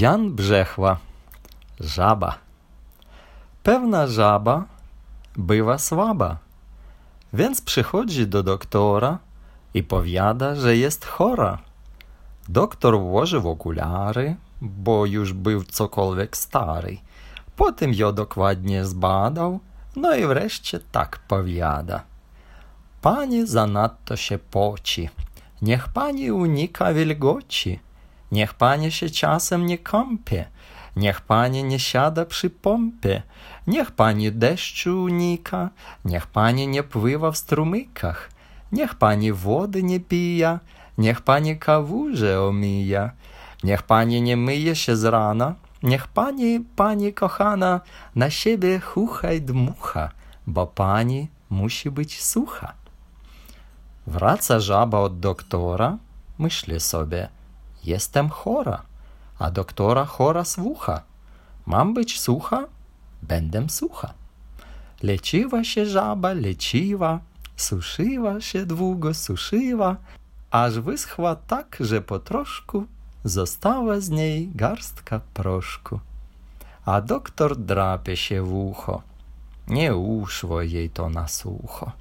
Jan Brzechwa, żaba. Pewna żaba bywa słaba, więc przychodzi do doktora i powiada, że jest chora. Doktor włożył okulary, bo już był cokolwiek stary. Potem ją dokładnie zbadał, no i wreszcie tak powiada. Pani zanadto się poci. Niech pani unika wilgoci. Niech pani się czasem nie kąpie. Niech pani nie siada przy pompie. Niech pani deszczu unika. Niech pani nie pływa w strumykach. Niech pani wody nie pija. Niech pani kawurze omija. Niech pani nie myje się z rana. Niech pani, pani kochana, na siebie chucha i dmucha, bo pani musi być sucha. Wraca żaba od doktora, myśli sobie, jestem chora, a doktora chora słucha. Mam być sucha? Będę sucha. Leciła się żaba, leciła, suszyła się długo, suszyła, aż wyschła tak, że po troszku została z niej garstka proszku. A doktor drapie się w ucho. Nie uszło jej to na sucho.